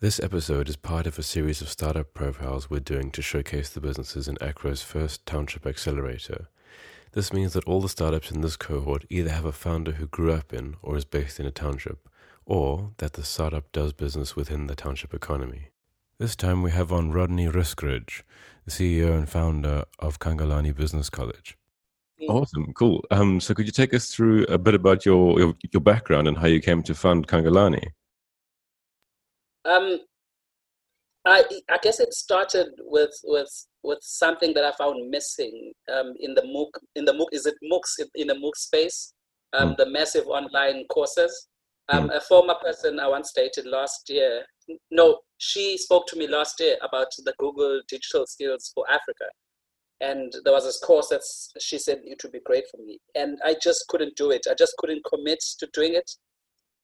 This episode is part of a series of startup profiles we're doing to showcase the businesses in Akro's first Township Accelerator. This means that all the startups in this cohort either have a founder who grew up in or is based in a township, or that the startup does business within the township economy. This time we have on Rodney Roskruge, the CEO and founder of Khangelani Business College. Awesome, cool. Um, so could you take us through a bit about your, your, your background and how you came to fund Khangelani? Um, I I guess it started with with with something that I found missing um, in the MOOC in the MOOC is it MOOCs in, the MOOC space, um, mm. the massive online courses. Um, mm. A former person I once dated last year, no, she spoke to me last year about the Google Digital Skills for Africa, and there was this course that she said it would be great for me, and I just couldn't do it. I just couldn't commit to doing it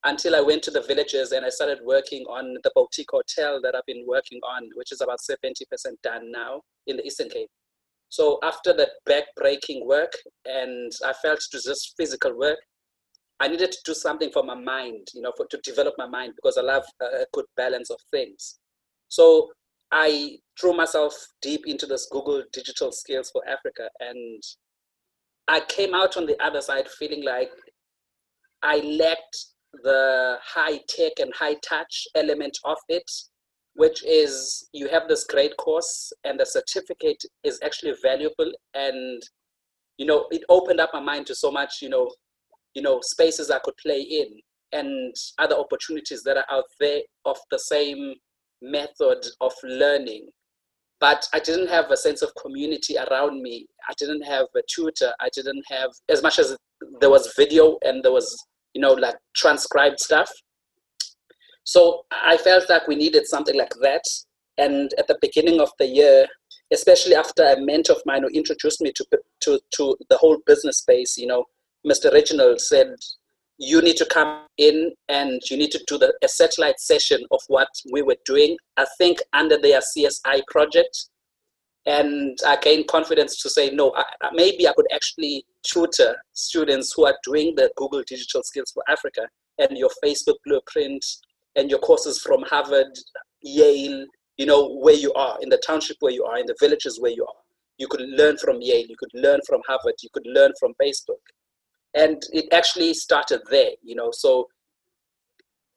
until I went to the villages and I started working on the boutique hotel that I've been working on, which is about 70% done now in the Eastern Cape. So after that back-breaking work and I felt to just physical work, I needed to do something for my mind, you know, for, to develop my mind because I love a good balance of things. So I threw myself deep into this Google Digital Skills for Africa and I came out on the other side feeling like I lacked the high tech and high touch element of it, which is you have this great course and the certificate is actually valuable and you know it opened up my mind to so much you know you know spaces I could play in and other opportunities that are out there of the same method of learning but I didn't have a sense of community around me. I didn't have a tutor. I didn't have as much as there was video and there was you know, like transcribed stuff. So I felt like we needed something like that. And at the beginning of the year, especially after a mentor of mine who introduced me to, to, to the whole business space, you know, Mr. Reginald said, you need to come in and you need to do the, a satellite session of what we were doing, I think under their CSI project and I gained confidence to say, no, I, maybe I could actually tutor students who are doing the Google Digital Skills for Africa and your Facebook blueprint and your courses from Harvard, Yale, you know, where you are, in the township where you are, in the villages where you are. You could learn from Yale, you could learn from Harvard, you could learn from Facebook. And it actually started there, you know. So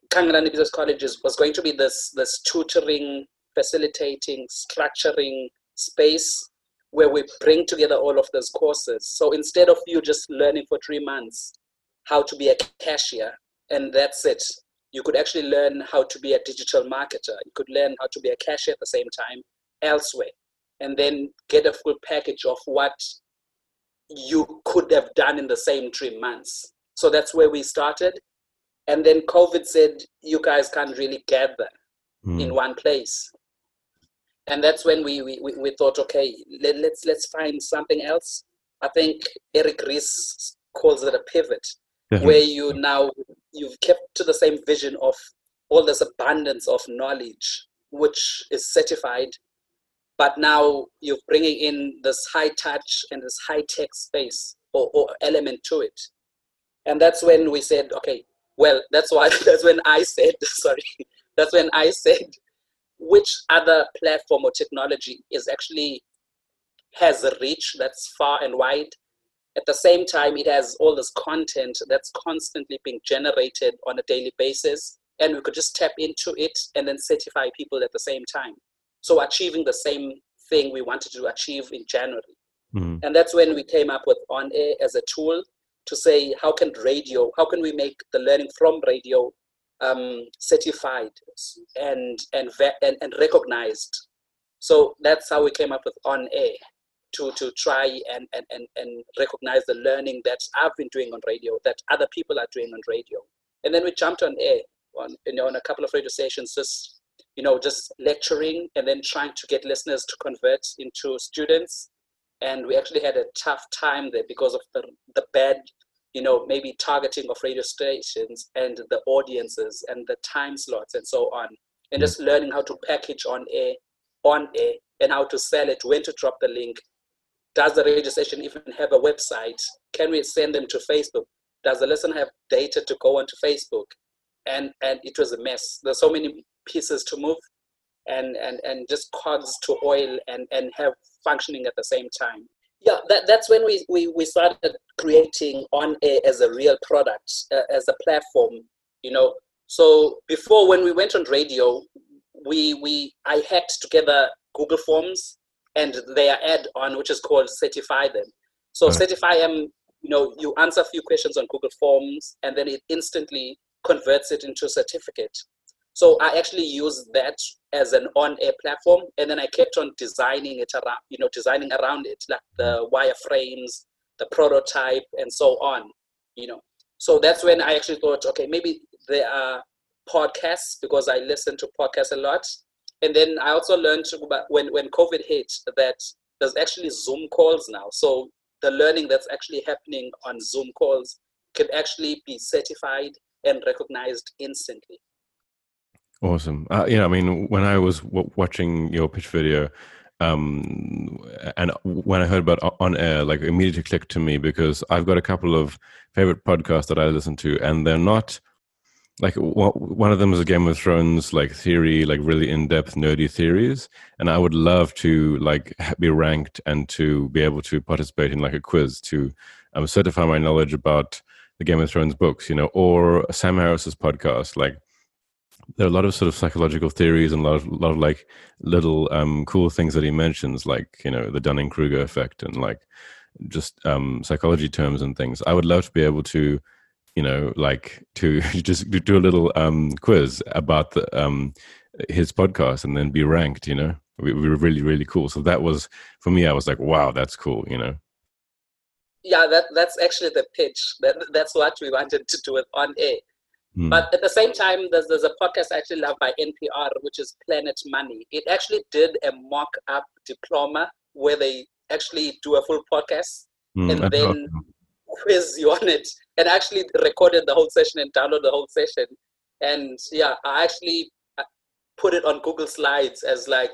Khangelani Business College was going to be this, this tutoring, facilitating, structuring, space where we bring together all of those courses. So instead of you just learning for three months how to be a cashier and that's it, you could actually learn how to be a digital marketer. You could learn how to be a cashier at the same time elsewhere and then get a full package of what you could have done in the same three months. So that's where we started. And then COVID said, you guys can't really gather mm. in one place and that's when we, we, we thought, okay, let, us let's, let's find something else. I think Eric Ries calls it a pivot, where you now you've kept to the same vision of all this abundance of knowledge, which is certified, but now you're bringing in this high touch and this high tech space or, or element to it, and that's when we said, okay, well, that's why that's when I said, sorry, that's when I said which other platform or technology is actually has a reach that's far and wide. At the same time, it has all this content that's constantly being generated on a daily basis, and we could just tap into it and then certify people at the same time. So achieving the same thing we wanted to achieve in January. Mm-hmm. And that's when we came up with On Air as a tool to say, how can radio, how can we make the learning from radio um, certified and, and, and, and recognized. So that's how we came up with On Air to, to try and, and, and, and recognize the learning that I've been doing on radio, that other people are doing on radio. And then we jumped on air on, you know, on a couple of radio stations, just, you know, just lecturing and then trying to get listeners to convert into students. And we actually had a tough time there because of the, the bad you know, maybe targeting of radio stations and the audiences and the time slots and so on. And just mm. learning how to package on air, on air, and how to sell it, when to drop the link. Does the radio station even have a website? Can we send them to Facebook? Does the listener have data to go onto Facebook? And and it was a mess. There's so many pieces to move and and and just cogs to oil and and have functioning at the same time yeah that, that's when we, we we started creating on air as a real product uh, as a platform you know. So before when we went on radio we we i hacked together google forms and their add-on which is called certify them. So right. certify them you know you answer a few questions on google forms and then it instantly converts it into a certificate so I actually used that as an on-air platform, and then I kept on designing it around, you know, designing around it, like the wireframes, the prototype, and so on. You know, so that's when I actually thought, okay, maybe there are podcasts because I listen to podcasts a lot, and then I also learned when when COVID hit that there's actually Zoom calls now. So the learning that's actually happening on Zoom calls can actually be certified and recognized instantly. Awesome. Uh, yeah, I mean, when I was w- watching your pitch video, um, and when I heard about on air, like immediately clicked to me because I've got a couple of favorite podcasts that I listen to, and they're not like one of them is a Game of Thrones like theory, like really in depth nerdy theories, and I would love to like be ranked and to be able to participate in like a quiz to um, certify my knowledge about the Game of Thrones books, you know, or Sam Harris's podcast, like there are a lot of sort of psychological theories and a lot of, lot of like little um, cool things that he mentions, like you know the Dunning Kruger effect and like just um, psychology terms and things. I would love to be able to, you know, like to just do a little um, quiz about the, um, his podcast and then be ranked. You know, we, we were really really cool. So that was for me. I was like, wow, that's cool. You know. Yeah, that that's actually the pitch. That that's what we wanted to do with on air Mm. But at the same time, there's, there's a podcast I actually love by NPR, which is Planet Money. It actually did a mock up diploma where they actually do a full podcast mm, and then awesome. quiz you on it and actually recorded the whole session and download the whole session. And yeah, I actually uh, put it on Google Slides as like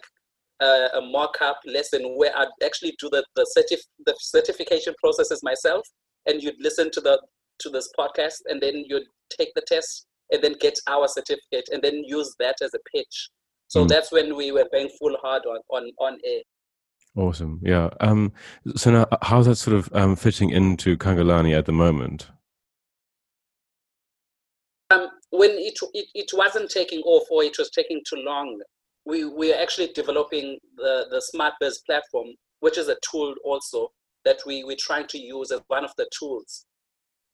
a, a mock-up lesson where I'd actually do the the, certif- the certification processes myself, and you'd listen to the to this podcast, and then you'd take the test and then get our certificate and then use that as a pitch. So mm. that's when we were going full hard on on on air. Awesome. Yeah. Um, so now, how's that sort of um, fitting into Khangelani at the moment? Um, when it, it, it wasn't taking off or it was taking too long, we, we are actually developing the, the Smart Biz platform, which is a tool also that we, we're trying to use as one of the tools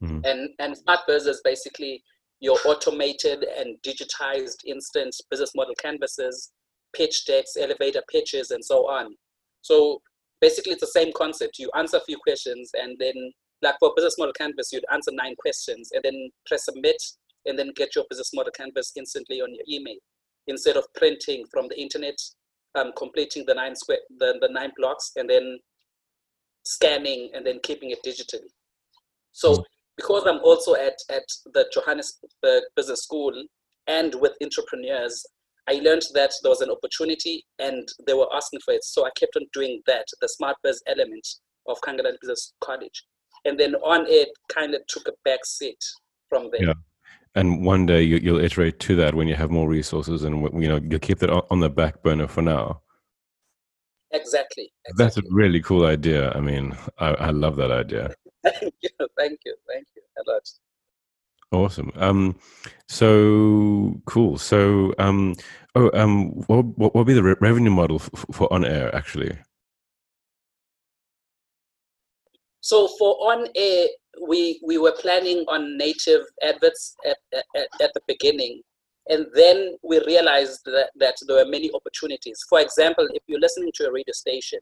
Mm-hmm. And and smart biz is basically your automated and digitized instant business model canvases, pitch decks, elevator pitches, and so on. So basically, it's the same concept. You answer a few questions, and then, like for business model canvas, you'd answer nine questions, and then press submit, and then get your business model canvas instantly on your email instead of printing from the internet, um, completing the nine square the, the nine blocks, and then scanning and then keeping it digitally. So mm-hmm because I'm also at, at the Johannesburg Business School and with entrepreneurs, I learned that there was an opportunity and they were asking for it. So I kept on doing that, the smart biz element of Khangelani Business College. And then on it kind of took a back seat from there. Yeah. And one day you, will iterate to that when you have more resources and, you know, you'll keep that on the back burner for now. Exactly, exactly. That's a really cool idea. I mean, I, I love that idea. thank you, thank you, thank you a lot. Awesome. Um, so cool. So, um, oh, um, what what will be the re- revenue model f- for on air actually? So for on air, we we were planning on native adverts at, at, at the beginning, and then we realized that, that there were many opportunities. For example, if you're listening to a radio station,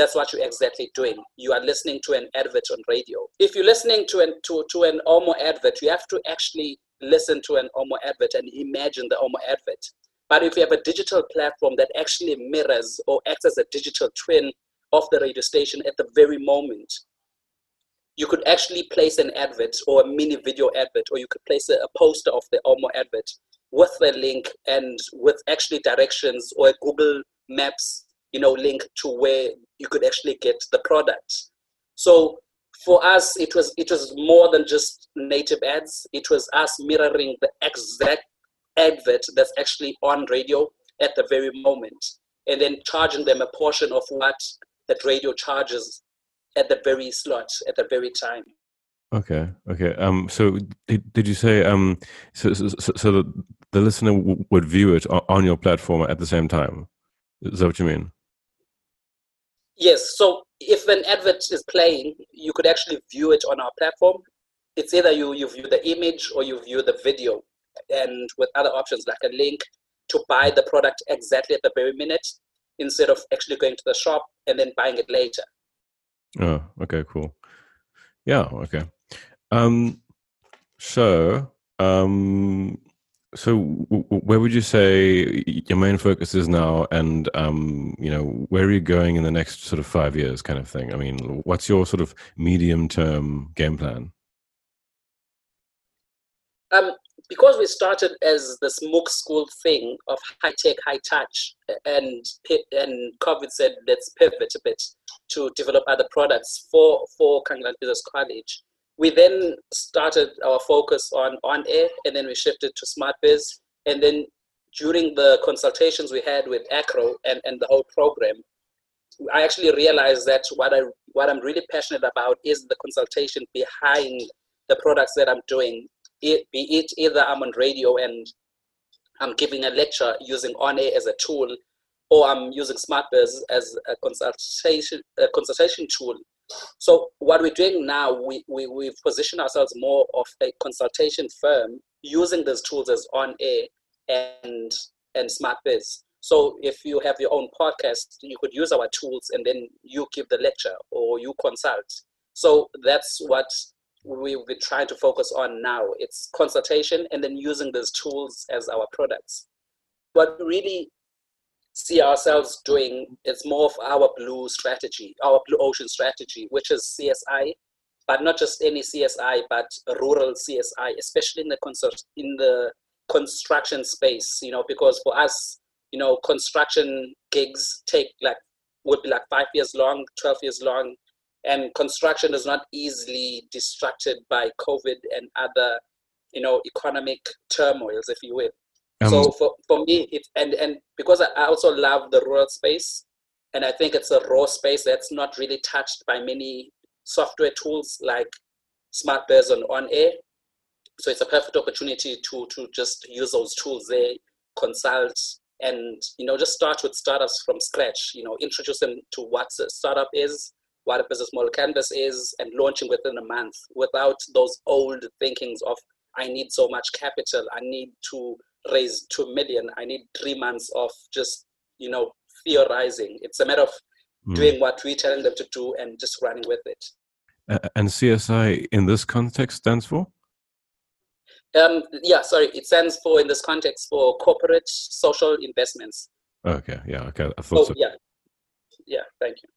that's what you're exactly doing. You are listening to an advert on radio. If you're listening to an to, to an Omo advert, you have to actually listen to an Omo advert and imagine the Omo advert. But if you have a digital platform that actually mirrors or acts as a digital twin of the radio station at the very moment, you could actually place an advert or a mini video advert, or you could place a, a poster of the Omo advert with the link and with actually directions or a Google Maps you know, link to where you could actually get the product. So for us, it was it was more than just native ads. It was us mirroring the exact advert that's actually on radio at the very moment, and then charging them a portion of what that radio charges at the very slot at the very time. Okay. Okay. Um. So did, did you say um? So so, so the, the listener w- would view it on your platform at the same time. Is that what you mean? Yes. So if an advert is playing, you could actually view it on our platform. It's either you you view the image or you view the video, and with other options like a link to buy the product exactly at the very minute, instead of actually going to the shop and then buying it later. Oh. Okay. Cool. Yeah. Okay. Um, so, um, so where would you say your main focus is now, and um, you know, where are you going in the next sort of five years, kind of thing? I mean, what's your sort of medium-term game plan? Um, because we started as this MOOC school thing of high tech, high touch, and and COVID said let's pivot a bit to develop other products for for Khangelani Business College. We then started our focus on on air, and then we shifted to smart biz. And then during the consultations we had with Akro and, and the whole program, I actually realized that what I what I'm really passionate about is the consultation behind the products that I'm doing. It, be it either I'm on radio and I'm giving a lecture using on air as a tool, or I'm using SmartBiz as a consultation a consultation tool so what we're doing now, we, we, we've positioned ourselves more of a consultation firm using these tools as on air and and smart biz. So if you have your own podcast, you could use our tools and then you give the lecture or you consult. So that's what we've been trying to focus on now. It's consultation and then using these tools as our products. What really see ourselves doing it's more of our blue strategy, our blue ocean strategy, which is CSI, but not just any CSI, but rural CSI, especially in the concert in the construction space. You know, because for us, you know, construction gigs take like would be like five years long, twelve years long, and construction is not easily distracted by COVID and other, you know, economic turmoils, if you will. Um, so for, for me, it's and and because I also love the rural space, and I think it's a raw space that's not really touched by many software tools like SmartBiz and On Air. So it's a perfect opportunity to to just use those tools there, consult, and you know just start with startups from scratch. You know, introduce them to what a startup is, what a business model canvas is, and launching within a month without those old thinkings of I need so much capital, I need to raise 2 million i need three months of just you know theorizing. It's a matter of mm. doing what we're telling them to do and just running with it. Uh, and csi in this context stands for? Um, yeah sorry it stands for in this context for corporate social investments. Okay yeah okay i thought oh, so. yeah. Yeah thank you.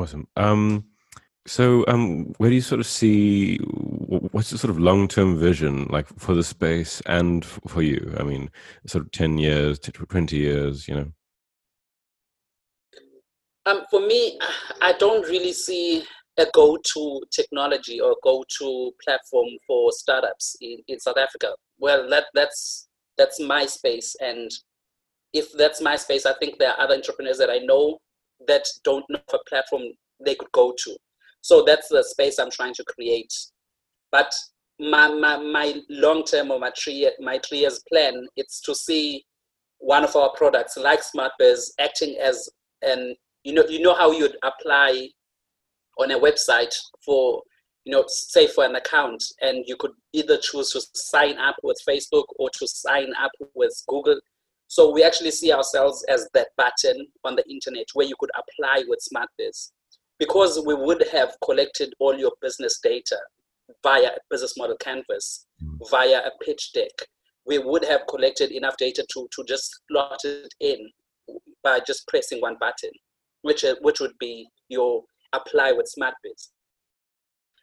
Awesome. Um so, um, where do you sort of see what's the sort of long term vision like for the space and for you? I mean, sort of 10 years, 20 years, you know? Um, for me, I don't really see a go to technology or go to platform for startups in, in South Africa. Well, that, that's, that's my space. And if that's my space, I think there are other entrepreneurs that I know that don't know of a platform they could go to so that's the space I'm trying to create. But my, my, my long term or my three, my three years plan, it's to see one of our products like SmartBiz acting as an, you know, you know how you'd apply on a website for, you know, say for an account and you could either choose to sign up with Facebook or to sign up with Google. So we actually see ourselves as that button on the internet where you could apply with SmartBiz because we would have collected all your business data via a business model canvas, mm. via a pitch deck, we would have collected enough data to, to just slot it in by just pressing one button, which, uh, which would be your apply with SmartBiz.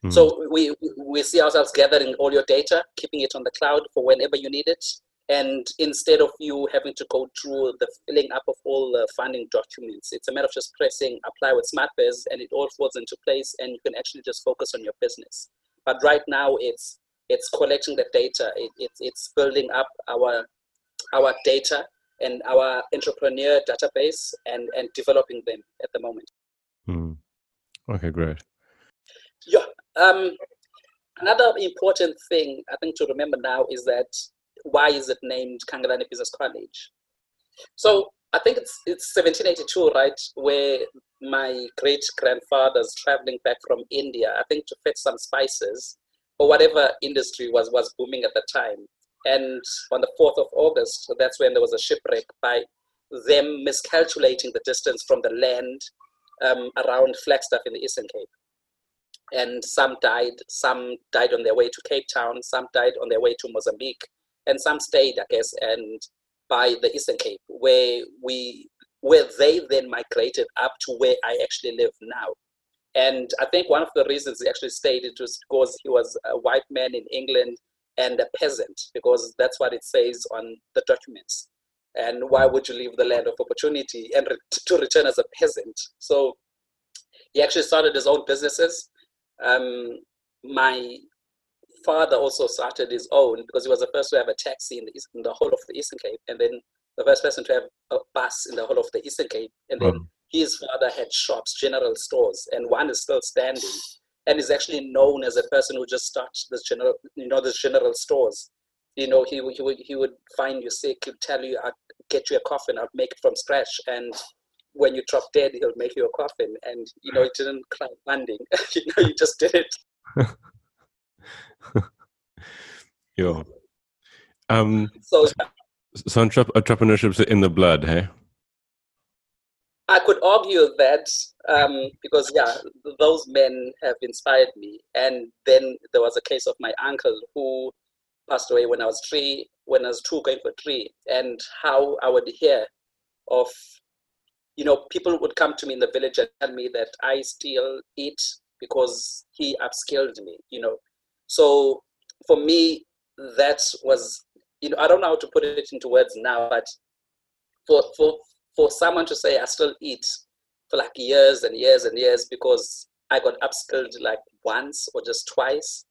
Mm. So we, we see ourselves gathering all your data, keeping it on the cloud for whenever you need it, and instead of you having to go through the filling up of all the funding documents, it's a matter of just pressing apply with SmartBiz and it all falls into place and you can actually just focus on your business. But right now it's it's collecting the data, it, it's it's building up our our data and our entrepreneur database and, and developing them at the moment. Mm. Okay, great. Yeah. Um, another important thing I think to remember now is that why is it named Khangelani Business College? So I think it's it's 1782, right, where my great grandfather's traveling back from India, I think to fetch some spices or whatever industry was was booming at the time. And on the 4th of August, that's when there was a shipwreck by them miscalculating the distance from the land um, around Flagstaff in the Eastern Cape. And some died, some died on their way to Cape Town, some died on their way to Mozambique, and some stayed, I guess, and by the Eastern Cape, where we where they then migrated up to where I actually live now. And I think one of the reasons he actually stayed it was because he was a white man in England and a peasant, because that's what it says on the documents. And why would you leave the land of opportunity and re- to return as a peasant? So he actually started his own businesses. Um, my father also started his own because he was the first to have a taxi in the, in the whole of the Eastern Cape, and then the first person to have a bus in the whole of the Eastern Cape. And then mm. his father had shops, general stores, and one is still standing and is actually known as a person who just started this general, you know, the general stores. You know, he, he would he would find you sick, he'd tell you, "I'd get you a coffin, I'd make it from scratch," and when you drop dead, he'll make you a coffin. And you know, it didn't climb funding. you know, you just did it. yeah. Um, so, so entrepreneurship's in the blood, hey? I could argue that um, because yeah, those men have inspired me. And then there was a case of my uncle who passed away when I was three, when I was two, going for three, and how I would hear of, you know, people would come to me in the village and tell me that I still eat because he upskilled me, you know. So for me, that was you know, I don't know how to put it into words now, but for for for someone to say I still eat for like years and years and years because I got upskilled like once or just twice,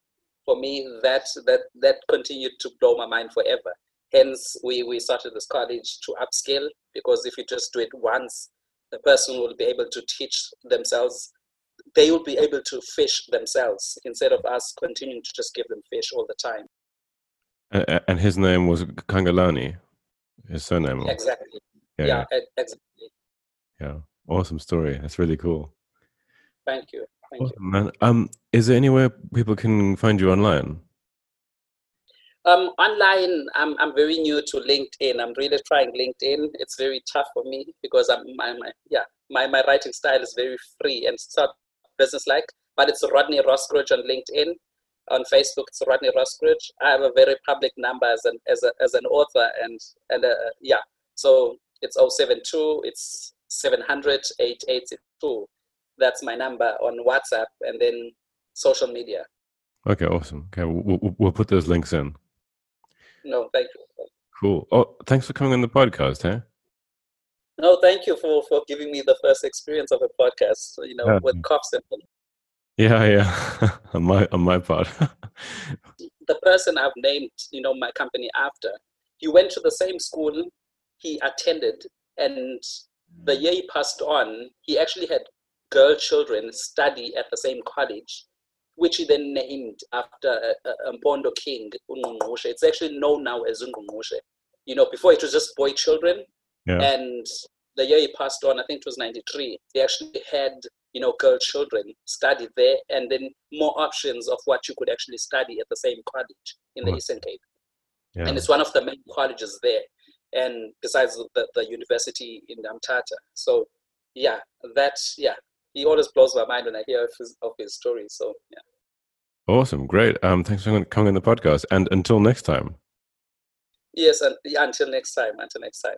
for me that that that continued to blow my mind forever. Hence, we we started this college to upskill because if you just do it once, the person will be able to teach themselves. They will be able to fish themselves instead of us continuing to just give them fish all the time. And his name was Khangelani, his surname. Exactly. Yeah, yeah, yeah. exactly. Yeah, awesome story. That's really cool. Thank you. Thank awesome, you. man. Um, is there anywhere people can find you online? Um, online, I'm I'm very new to LinkedIn. I'm really trying LinkedIn. It's very tough for me because I'm my, my yeah my, my writing style is very free and not business like. But it's Rodney Roskruge on LinkedIn on Facebook. It's Rodney Roskruge. I have a very public number as an as, a, as an author, and and uh, yeah, so it's 072. It's 700 8862. That's my number on WhatsApp, and then social media. Okay, awesome. Okay, we'll, we'll put those links in. No, thank you. Cool. Oh, thanks for coming on the podcast, huh? No, thank you for for giving me the first experience of a podcast. You know, yeah. with coughs and yeah, yeah. on my on my part. the person I've named, you know, my company after, he went to the same school he attended, and the year he passed on, he actually had girl children study at the same college, which he then named after uh, uh, Mpondo King, Ungqongqoshe. It's actually known now as Ungqongqoshe. You know, before it was just boy children. Yeah. And the year he passed on, I think it was 93, they actually had you know, girl children study there, and then more options of what you could actually study at the same college in the Eastern Cape. Yeah. And it's one of the main colleges there, and besides the, the university in Mthatha. So, yeah, that's, yeah, he always blows my mind when I hear of his, of his story. So, yeah. Awesome. Great. Um, thanks for coming on the podcast. And until next time. Yes, and yeah, until next time. Until next time.